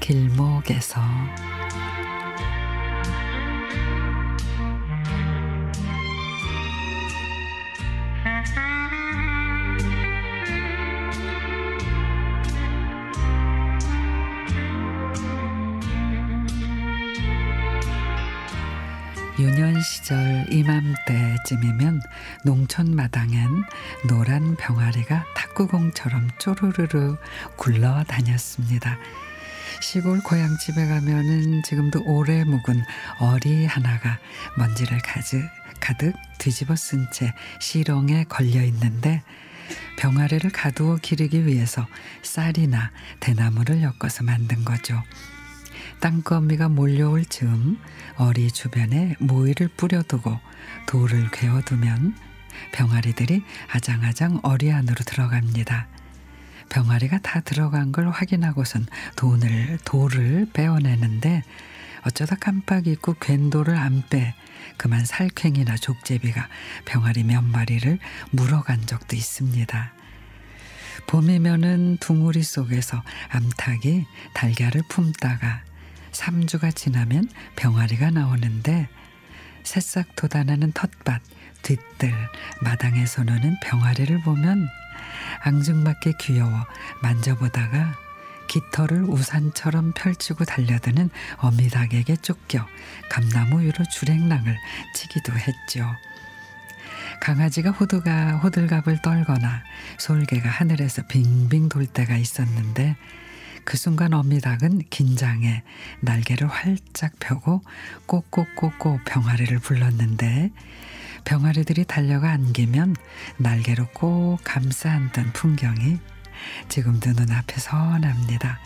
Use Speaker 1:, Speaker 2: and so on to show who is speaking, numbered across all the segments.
Speaker 1: 길목에서 유년 시절 이맘때쯤이면 농촌 마당엔 노란 병아리가 탁구공처럼 쪼르르르 굴러 다녔습니다. 시골 고향집에 가면은 지금도 오래 묵은 어리 하나가 먼지를 가득, 가득 뒤집어 쓴 채 시렁에 걸려 있는데 병아리를 가두어 기르기 위해서 쌀이나 대나무를 엮어서 만든 거죠. 땅거미가 몰려올 즈음 어리 주변에 모이를 뿌려두고 돌을 괴어두면 병아리들이 아장아장 어리 안으로 들어갑니다. 병아리가 다 들어간 걸 확인하고선 돈을 돌을 빼어내는데 어쩌다 깜빡 잊고 괜돌을 안 빼 그만 살쾡이나 족제비가 병아리 몇 마리를 물어간 적도 있습니다. 봄이면은 둥우리 속에서 암탉이 달걀을 품다가 3주가 지나면 병아리가 나오는데 새싹 돋아나는 텃밭, 뒷뜰, 마당에서 노는 병아리를 보면 앙증맞게 귀여워 만져보다가 깃털을 우산처럼 펼치고 달려드는 어미닭에게 쫓겨 감나무 위로 주랭랑을 치기도 했죠. 강아지가 호두가 호들갑을 떨거나 솔개가 하늘에서 빙빙 돌 때가 있었는데 그 순간 어미닭은 긴장해 날개를 활짝 펴고 꼬꼬꼬꼬 병아리를 불렀는데 병아리들이 달려가 안기면 날개로 꼭 감싸 안던 풍경이 지금도 눈앞에 선합니다.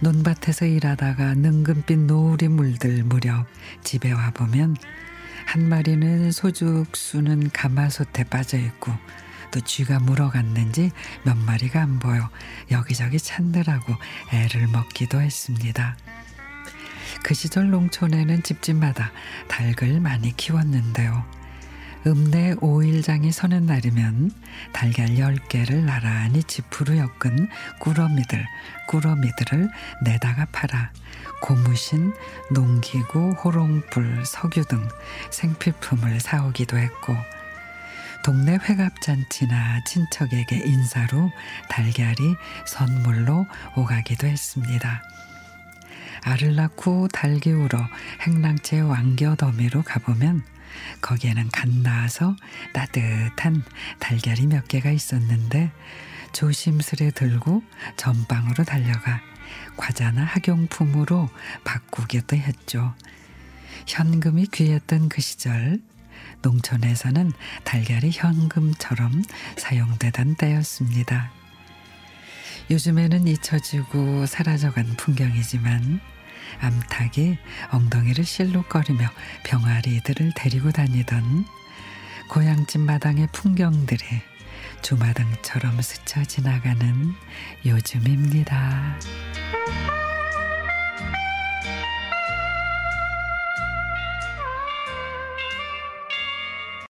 Speaker 1: 논밭에서 일하다가 능금빛 노을이 물들 무렵 집에 와보면 한 마리는 소죽 수는 가마솥에 빠져 있고 또 쥐가 물어갔는지 몇 마리가 안 보여 여기저기 찾느라고 애를 먹기도 했습니다. 그 시절 농촌에는 집집마다 닭을 많이 키웠는데요. 읍내 오일장이 서는 날이면 달걀 10개를 나란히 지푸로 엮은 꾸러미들, 꾸러미들을 내다가 팔아 고무신, 농기구, 호롱불, 석유 등 생필품을 사오기도 했고 동네 회갑잔치나 친척에게 인사로 달걀이 선물로 오가기도 했습니다. 알을 낳고 달 기 울어 행랑채 왕겨더미로 가보면 거기에는 갓 나와서 따뜻한 달걀이 몇 개가 있었는데 조심스레 들고 전방으로 달려가 과자나 학용품으로 바꾸기도 했죠. 현금이 귀했던 그 시절 농촌에서는 달걀이 현금처럼 사용되던 때였습니다. 요즘에는 잊혀지고 사라져간 풍경이지만 암탉이 엉덩이를 실룩거리며 병아리들을 데리고 다니던 고향집 마당의 풍경들이 주마등처럼 스쳐 지나가는 요즘입니다.